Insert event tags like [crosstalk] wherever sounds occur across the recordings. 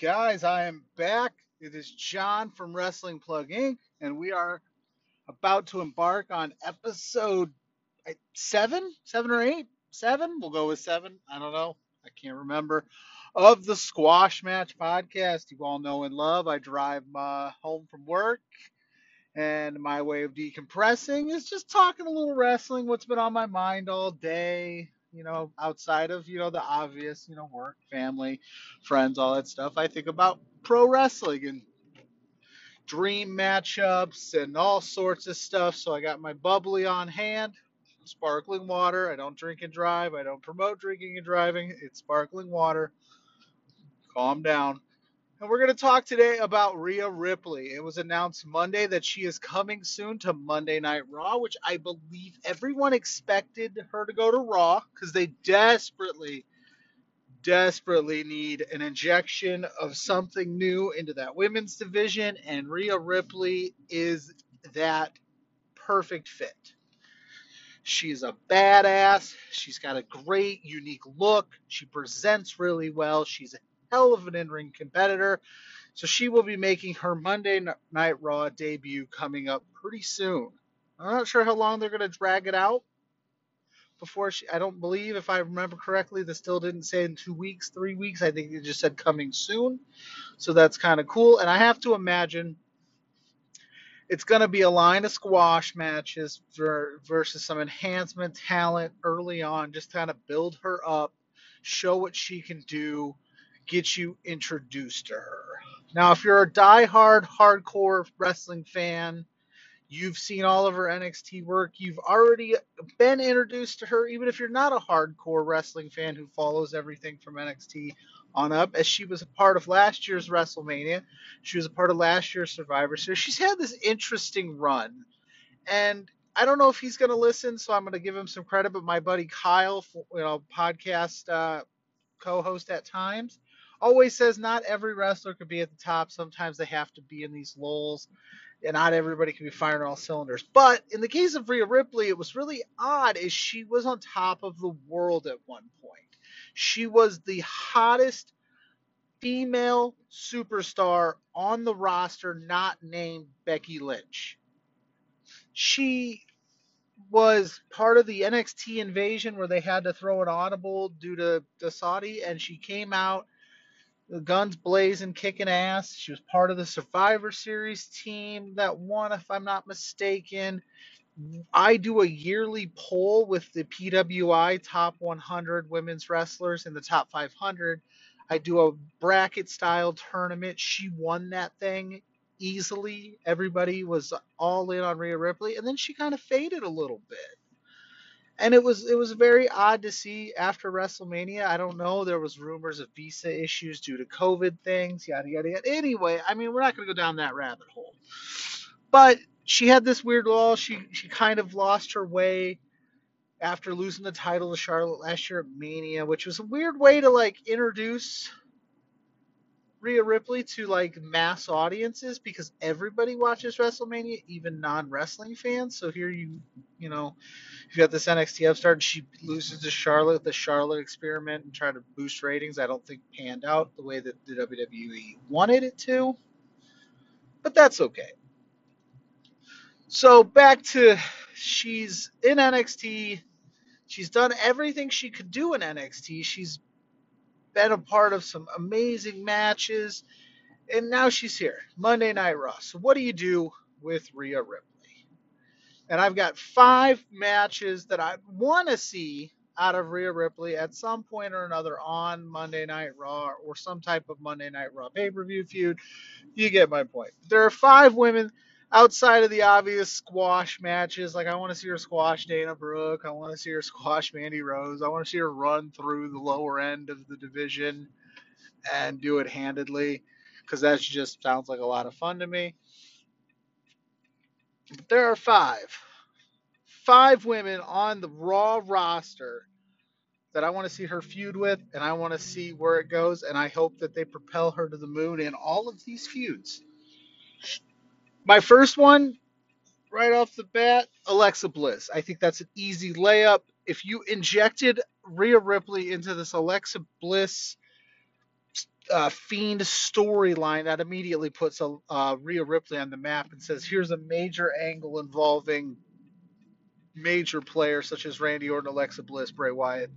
Guys, I am back. It is John from Wrestling Plug Inc., and we are about to embark on episode seven, seven or eight, seven. We'll go with seven. I don't know. I can't remember. Of the Squash Match podcast, you all know and love. I drive home from work, and my way of decompressing is just talking a little wrestling, what's been on my mind all day, you know, outside of, you know, the obvious, you know, work, family, friends, all that stuff. I think about pro wrestling and dream matchups and all sorts of stuff. So I got my bubbly on hand, sparkling water. I don't drink and drive. I don't promote drinking and driving. It's sparkling water. Calm down. And we're going to talk today about Rhea Ripley. It was announced Monday that she is coming soon to Monday Night Raw, which I believe everyone expected her to go to Raw because they desperately, desperately need an injection of something new into that women's division. And Rhea Ripley is that perfect fit. She's a badass. She's got a great, unique look. She presents really well. She's hell of an in ring competitor. So she will be making her Monday Night Raw debut coming up pretty soon. I'm not sure how long they're going to drag it out before she. I don't believe, if I remember correctly, they still didn't say in two weeks, three weeks. I think they just said coming soon. So that's kind of cool. And I have to imagine it's going to be a line of squash matches versus some enhancement talent early on, just kind of build her up, show what she can do get you introduced to her. Now, if you're a die-hard, hardcore wrestling fan, you've seen all of her NXT work, you've already been introduced to her, even if you're not a hardcore wrestling fan who follows everything from NXT on up, as she was a part of last year's WrestleMania. She was a part of last year's Survivor Series. She's had this interesting run. And I don't know if he's going to listen, so I'm going to give him some credit. But my buddy Kyle, you know, podcast uh, co-host at times, always says not every wrestler could be at the top. Sometimes they have to be in these lulls, and not everybody can be firing all cylinders. But in the case of Rhea Ripley, it was really odd as she was on top of the world at one point. She was the hottest female superstar on the roster not named Becky Lynch. She was part of the NXT invasion where they had to throw an audible due to the Saudi, and she came out the guns blazing, kicking ass. She was part of the Survivor Series team that won, if I'm not mistaken. I do a yearly poll with the PWI top 100 women's wrestlers in the top 500. I do a bracket style tournament. She won that thing easily. Everybody was all in on Rhea Ripley, and then she kind of faded a little bit and it was it was very odd to see after WrestleMania. I don't know. There was rumors of visa issues due to COVID things, yada yada yada. Anyway, I mean, we're not going to go down that rabbit hole. But she had this weird law. She she kind of lost her way after losing the title to Charlotte last year at Mania, which was a weird way to like introduce Rhea Ripley to like mass audiences because everybody watches WrestleMania, even non-wrestling fans. So here you, you know, you got this NXT upstart, she loses to Charlotte, the Charlotte experiment, and trying to boost ratings. I don't think panned out the way that the WWE wanted it to, but that's okay. So back to she's in NXT. She's done everything she could do in NXT. She's been a part of some amazing matches, and now she's here. Monday Night Raw. So, what do you do with Rhea Ripley? And I've got five matches that I want to see out of Rhea Ripley at some point or another on Monday Night Raw or some type of Monday Night Raw pay per view feud. You get my point. There are five women outside of the obvious squash matches, like I want to see her squash Dana Brooke, I want to see her squash Mandy Rose, I want to see her run through the lower end of the division and do it handedly, because that just sounds like a lot of fun to me. But there are five, five women on the Raw roster that I want to see her feud with, and I want to see where it goes, and I hope that they propel her to the moon in all of these feuds. My first one, right off the bat, Alexa Bliss. I think that's an easy layup. If you injected Rhea Ripley into this Alexa Bliss uh, Fiend storyline that immediately puts a, uh, Rhea Ripley on the map and says, here's a major angle involving major players such as Randy Orton, Alexa Bliss, Bray Wyatt.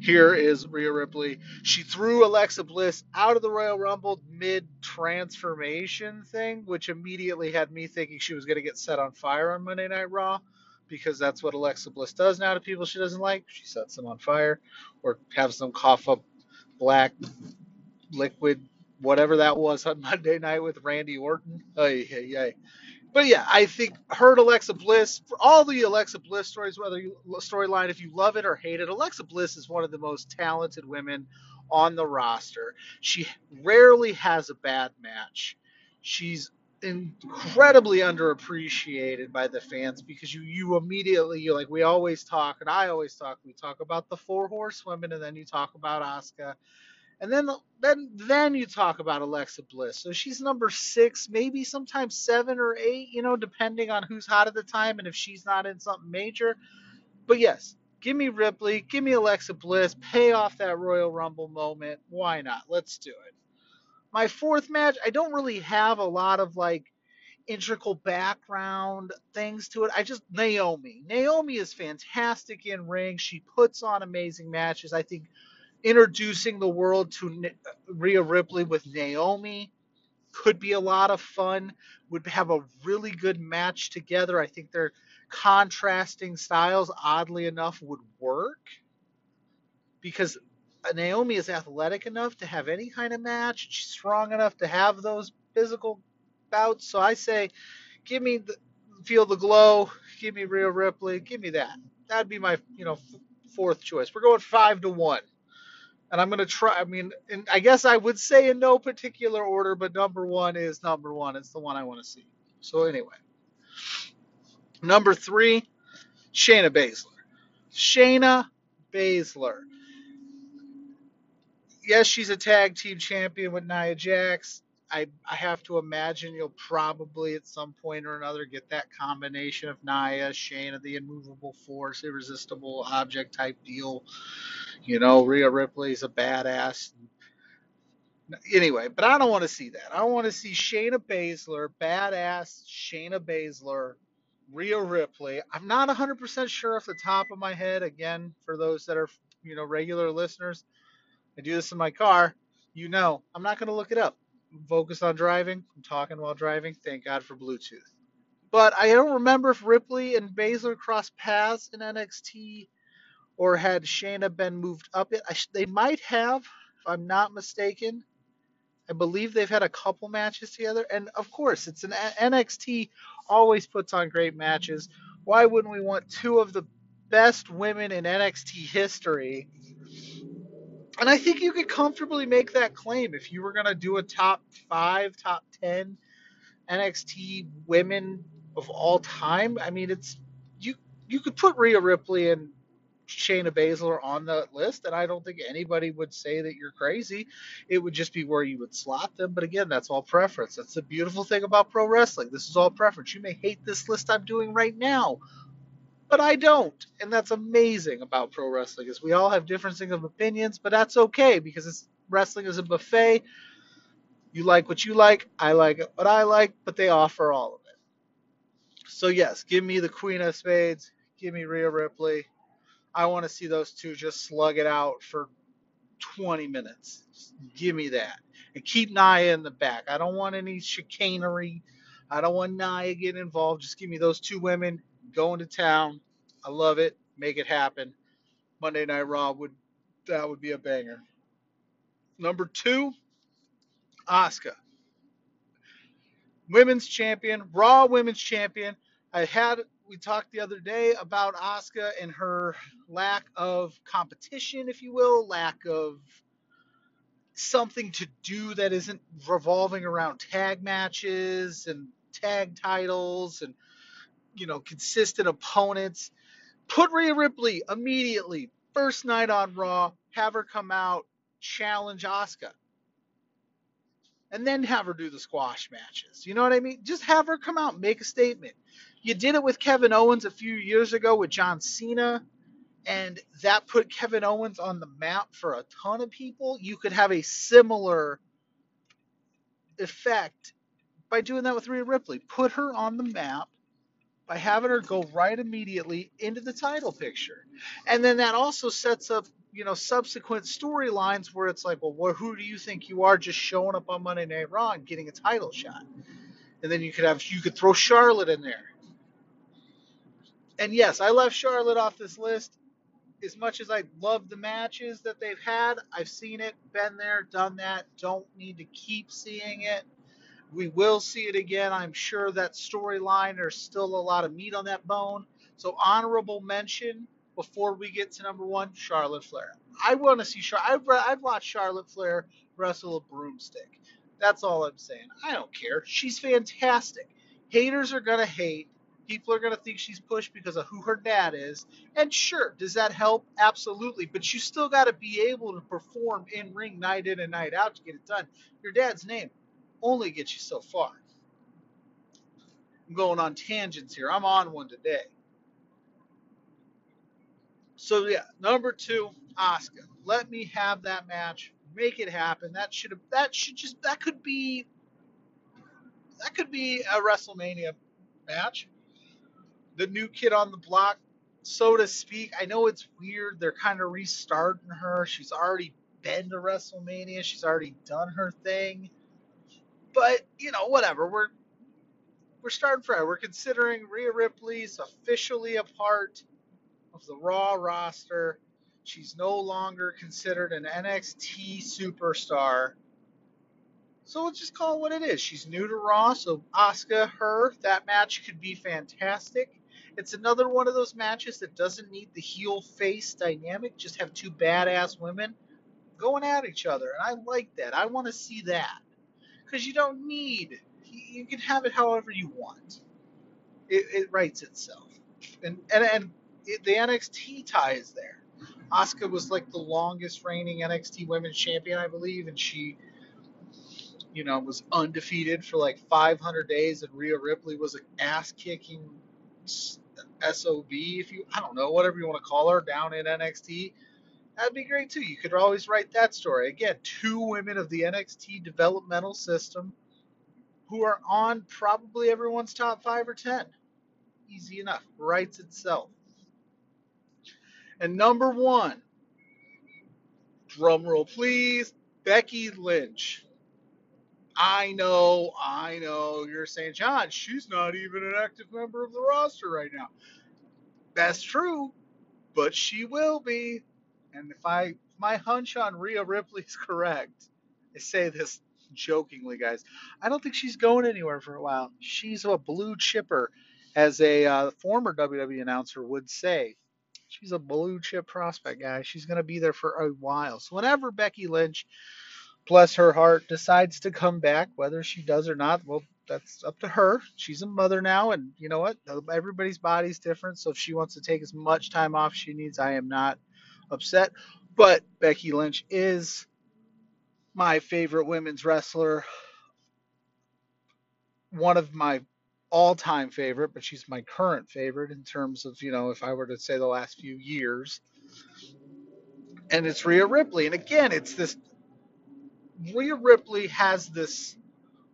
Here is Rhea Ripley. She threw Alexa Bliss out of the Royal Rumble mid transformation thing, which immediately had me thinking she was going to get set on fire on Monday Night Raw because that's what Alexa Bliss does now to people she doesn't like. She sets them on fire or has them cough up black liquid, whatever that was on [laughs] Monday night with Randy Orton. Hey, ay, ay but yeah, I think heard Alexa Bliss for all the Alexa Bliss stories, whether you storyline, if you love it or hate it, Alexa Bliss is one of the most talented women on the roster. She rarely has a bad match. She's incredibly underappreciated by the fans because you you immediately you like we always talk and I always talk we talk about the four horsewomen and then you talk about Asuka and then then then you talk about Alexa Bliss. So she's number six, maybe sometimes seven or eight, you know, depending on who's hot at the time and if she's not in something major. But yes, give me Ripley, give me Alexa Bliss, pay off that Royal Rumble moment. Why not? Let's do it. My fourth match, I don't really have a lot of like integral background things to it. I just Naomi. Naomi is fantastic in ring. She puts on amazing matches. I think introducing the world to Rhea Ripley with Naomi could be a lot of fun. Would have a really good match together. I think their contrasting styles, oddly enough, would work because Naomi is athletic enough to have any kind of match. She's strong enough to have those physical bouts. So I say, give me the feel the glow. Give me Rhea Ripley. Give me that. That'd be my you know fourth choice. We're going five to one and I'm gonna try. I mean, I guess I would say in no particular order, but number one is number one. It's the one I want to see. So anyway, number three, Shayna Baszler. Shayna Baszler. Yes, she's a tag team champion with Nia Jax. I, I have to imagine you'll probably at some point or another get that combination of Nia, Shayna, the immovable force, irresistible object type deal you know, Rhea Ripley's a badass. Anyway, but I don't want to see that. I want to see Shayna Baszler, badass Shayna Baszler, Rhea Ripley. I'm not 100% sure off the top of my head. Again, for those that are, you know, regular listeners, I do this in my car. You know, I'm not going to look it up. I'm focused on driving. I'm talking while driving. Thank God for Bluetooth. But I don't remember if Ripley and Baszler crossed paths in NXT or had Shayna been moved up it? Sh- they might have, if I'm not mistaken. I believe they've had a couple matches together, and of course, it's an NXT always puts on great matches. Why wouldn't we want two of the best women in NXT history? And I think you could comfortably make that claim if you were going to do a top five, top ten NXT women of all time. I mean, it's you you could put Rhea Ripley and Shayna Baszler on the list, and I don't think anybody would say that you're crazy. It would just be where you would slot them. But again, that's all preference. That's the beautiful thing about pro wrestling. This is all preference. You may hate this list I'm doing right now, but I don't, and that's amazing about pro wrestling. Is we all have differences of opinions, but that's okay because wrestling is a buffet. You like what you like, I like what I like, but they offer all of it. So yes, give me the Queen of Spades, give me Rhea Ripley, I want to see those two just slug it out for 20 minutes. Just give me that. And keep Nia in the back. I don't want any chicanery. I don't want Nia getting involved. Just give me those two women going to town. I love it. Make it happen. Monday Night Raw would that would be a banger. Number two, Asuka. Women's champion, Raw Women's champion. I had we talked the other day about Asuka and her lack of competition, if you will, lack of something to do that isn't revolving around tag matches and tag titles and you know consistent opponents. Put Rhea Ripley immediately first night on Raw, have her come out, challenge Asuka. And then have her do the squash matches. You know what I mean? Just have her come out, make a statement. You did it with Kevin Owens a few years ago with John Cena. and that put Kevin Owens on the map for a ton of people. You could have a similar effect by doing that with Rhea Ripley. Put her on the map by having her go right immediately into the title picture. And then that also sets up, you know, subsequent storylines where it's like, well, who do you think you are just showing up on Monday Night Raw and getting a title shot? And then you could have you could throw Charlotte in there. And yes, I left Charlotte off this list. As much as I love the matches that they've had, I've seen it, been there, done that. Don't need to keep seeing it we will see it again. I'm sure that storyline, there's still a lot of meat on that bone. So, honorable mention before we get to number one Charlotte Flair. I want to see Charlotte. I've, I've watched Charlotte Flair wrestle a broomstick. That's all I'm saying. I don't care. She's fantastic. Haters are going to hate. People are going to think she's pushed because of who her dad is. And sure, does that help? Absolutely. But you still got to be able to perform in ring night in and night out to get it done. Your dad's name only gets you so far. I'm going on tangents here. I'm on one today. So yeah, number two, Asuka. Let me have that match. Make it happen. That should have. That should just. That could be. That could be a WrestleMania match. The new kid on the block, so to speak. I know it's weird. They're kind of restarting her. She's already been to WrestleMania. She's already done her thing. But you know, whatever. We're we're starting fresh. We're considering Rhea Ripley's officially a part of the Raw roster. She's no longer considered an NXT superstar. So let's just call it what it is. She's new to Raw, so Asuka, her, that match could be fantastic. It's another one of those matches that doesn't need the heel face dynamic, just have two badass women going at each other. And I like that. I want to see that because you don't need. You can have it however you want. It, it writes itself, and and and the NXT tie is there. Asuka was like the longest reigning NXT Women's Champion, I believe, and she, you know, was undefeated for like 500 days. And Rhea Ripley was an ass kicking SOB, if you, I don't know, whatever you want to call her, down in NXT That'd be great too. You could always write that story. Again, two women of the NXT developmental system who are on probably everyone's top five or ten. Easy enough. Writes itself. And number one, drum roll please, Becky Lynch. I know, I know, you're saying, John, she's not even an active member of the roster right now. That's true, but she will be. And if I my hunch on Rhea Ripley is correct, I say this jokingly, guys. I don't think she's going anywhere for a while. She's a blue chipper, as a uh, former WWE announcer would say. She's a blue chip prospect, guys. She's going to be there for a while. So whenever Becky Lynch, bless her heart, decides to come back, whether she does or not, well, that's up to her. She's a mother now, and you know what? Everybody's body's different. So if she wants to take as much time off she needs, I am not upset. But Becky Lynch is my favorite women's wrestler. One of my all time favorite, but she's my current favorite in terms of, you know, if I were to say the last few years. And it's Rhea Ripley. And again, it's this Rhea Ripley has this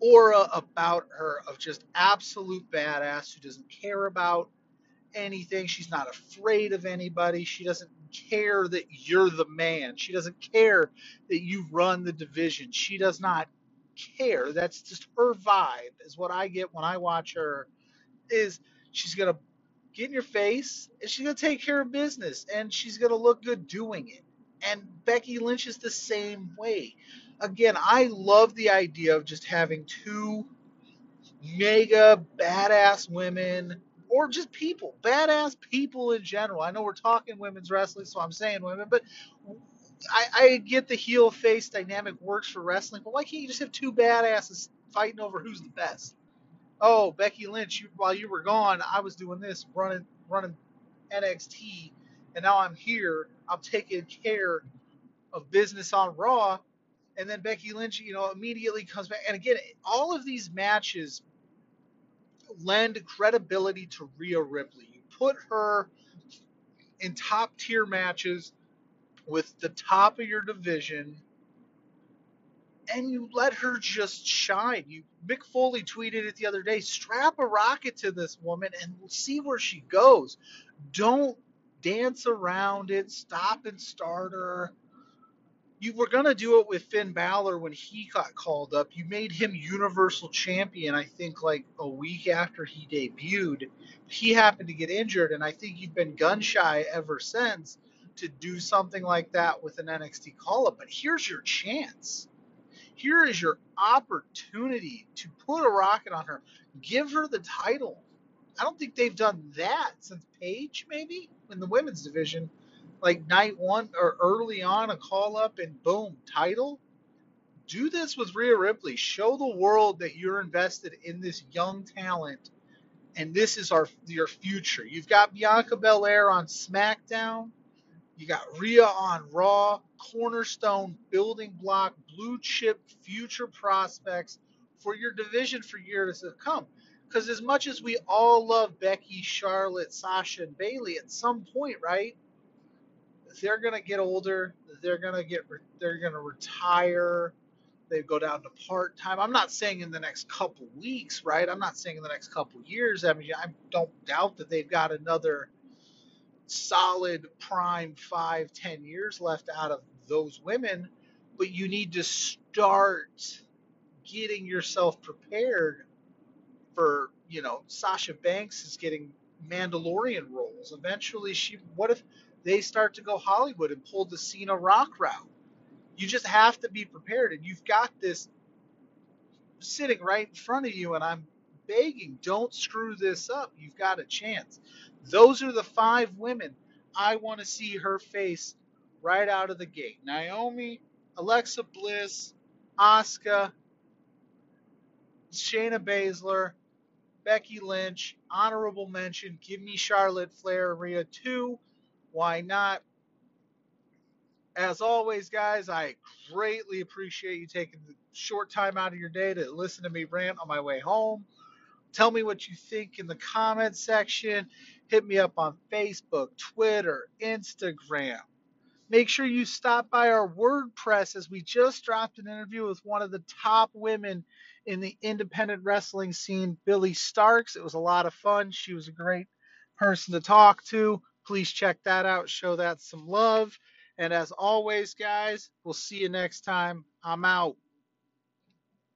aura about her of just absolute badass who doesn't care about anything. She's not afraid of anybody. She doesn't care that you're the man. She doesn't care that you run the division. She does not care. That's just her vibe is what I get when I watch her is she's to get in your face and she's to take care of business and she's to look good doing it. And Becky Lynch is the same way. Again, I love the idea of just having two mega badass women or just people, badass people in general. I know we're talking women's wrestling, so I'm saying women, but I, I get the heel face dynamic works for wrestling, but why can't you just have two badasses fighting over who's the best? Oh, Becky Lynch, you, while you were gone, I was doing this, running running NXT, and now I'm here. I'm taking care of business on Raw, and then Becky Lynch, you know, immediately comes back. And again, all of these matches lend credibility to Rhea Ripley. You put her in top tier matches with the top of your division and you let her just shine. You Mick Foley tweeted it the other day. Strap a rocket to this woman and we'll see where she goes. Don't dance around it. Stop and start her. You were gonna do it with Finn Balor when he got called up. You made him Universal Champion. I think like a week after he debuted. He happened to get injured, and I think you've been gun shy ever since to do something like that with an NXT call up. But here's your chance here is your opportunity to put a rocket on her. Give her the title. I don't think they've done that since Paige, maybe, in the women's division. Like night one or early on, a call up and boom, title. Do this with Rhea Ripley. Show the world that you're invested in this young talent and this is our your future. You've got Bianca Belair on SmackDown. You got Rhea on Raw, cornerstone, building block, blue chip future prospects for your division for years to come. Because as much as we all love Becky, Charlotte, Sasha, and Bayley, at some point, right? They're gonna get older. They're gonna get. They're gonna retire. They go down to part time. I'm not saying in the next couple weeks, right? I'm not saying in the next couple years. I mean, I don't doubt that they've got another solid prime five, ten years left out of those women, but you need to start getting yourself prepared for, you know, Sasha Banks is getting Mandalorian roles. Eventually she what if they start to go Hollywood and pull the Cena rock route? You just have to be prepared and you've got this sitting right in front of you and I'm begging, don't screw this up. You've got a chance. Those are the five women I want to see her face right out of the gate. Naomi, Alexa Bliss, Asuka, Shayna Baszler, Becky Lynch, honorable mention, give me Charlotte Flair, Rhea 2. Why not? As always, guys, I greatly appreciate you taking the short time out of your day to listen to me rant on my way home. Tell me what you think in the comment section. Hit me up on Facebook, Twitter, Instagram. Make sure you stop by our WordPress as we just dropped an interview with one of the top women in the independent wrestling scene, Billie Starkz. It was a lot of fun. She was a great person to talk to. Please check that out. Show that some love. And as always, guys, we'll see you next time. I'm out.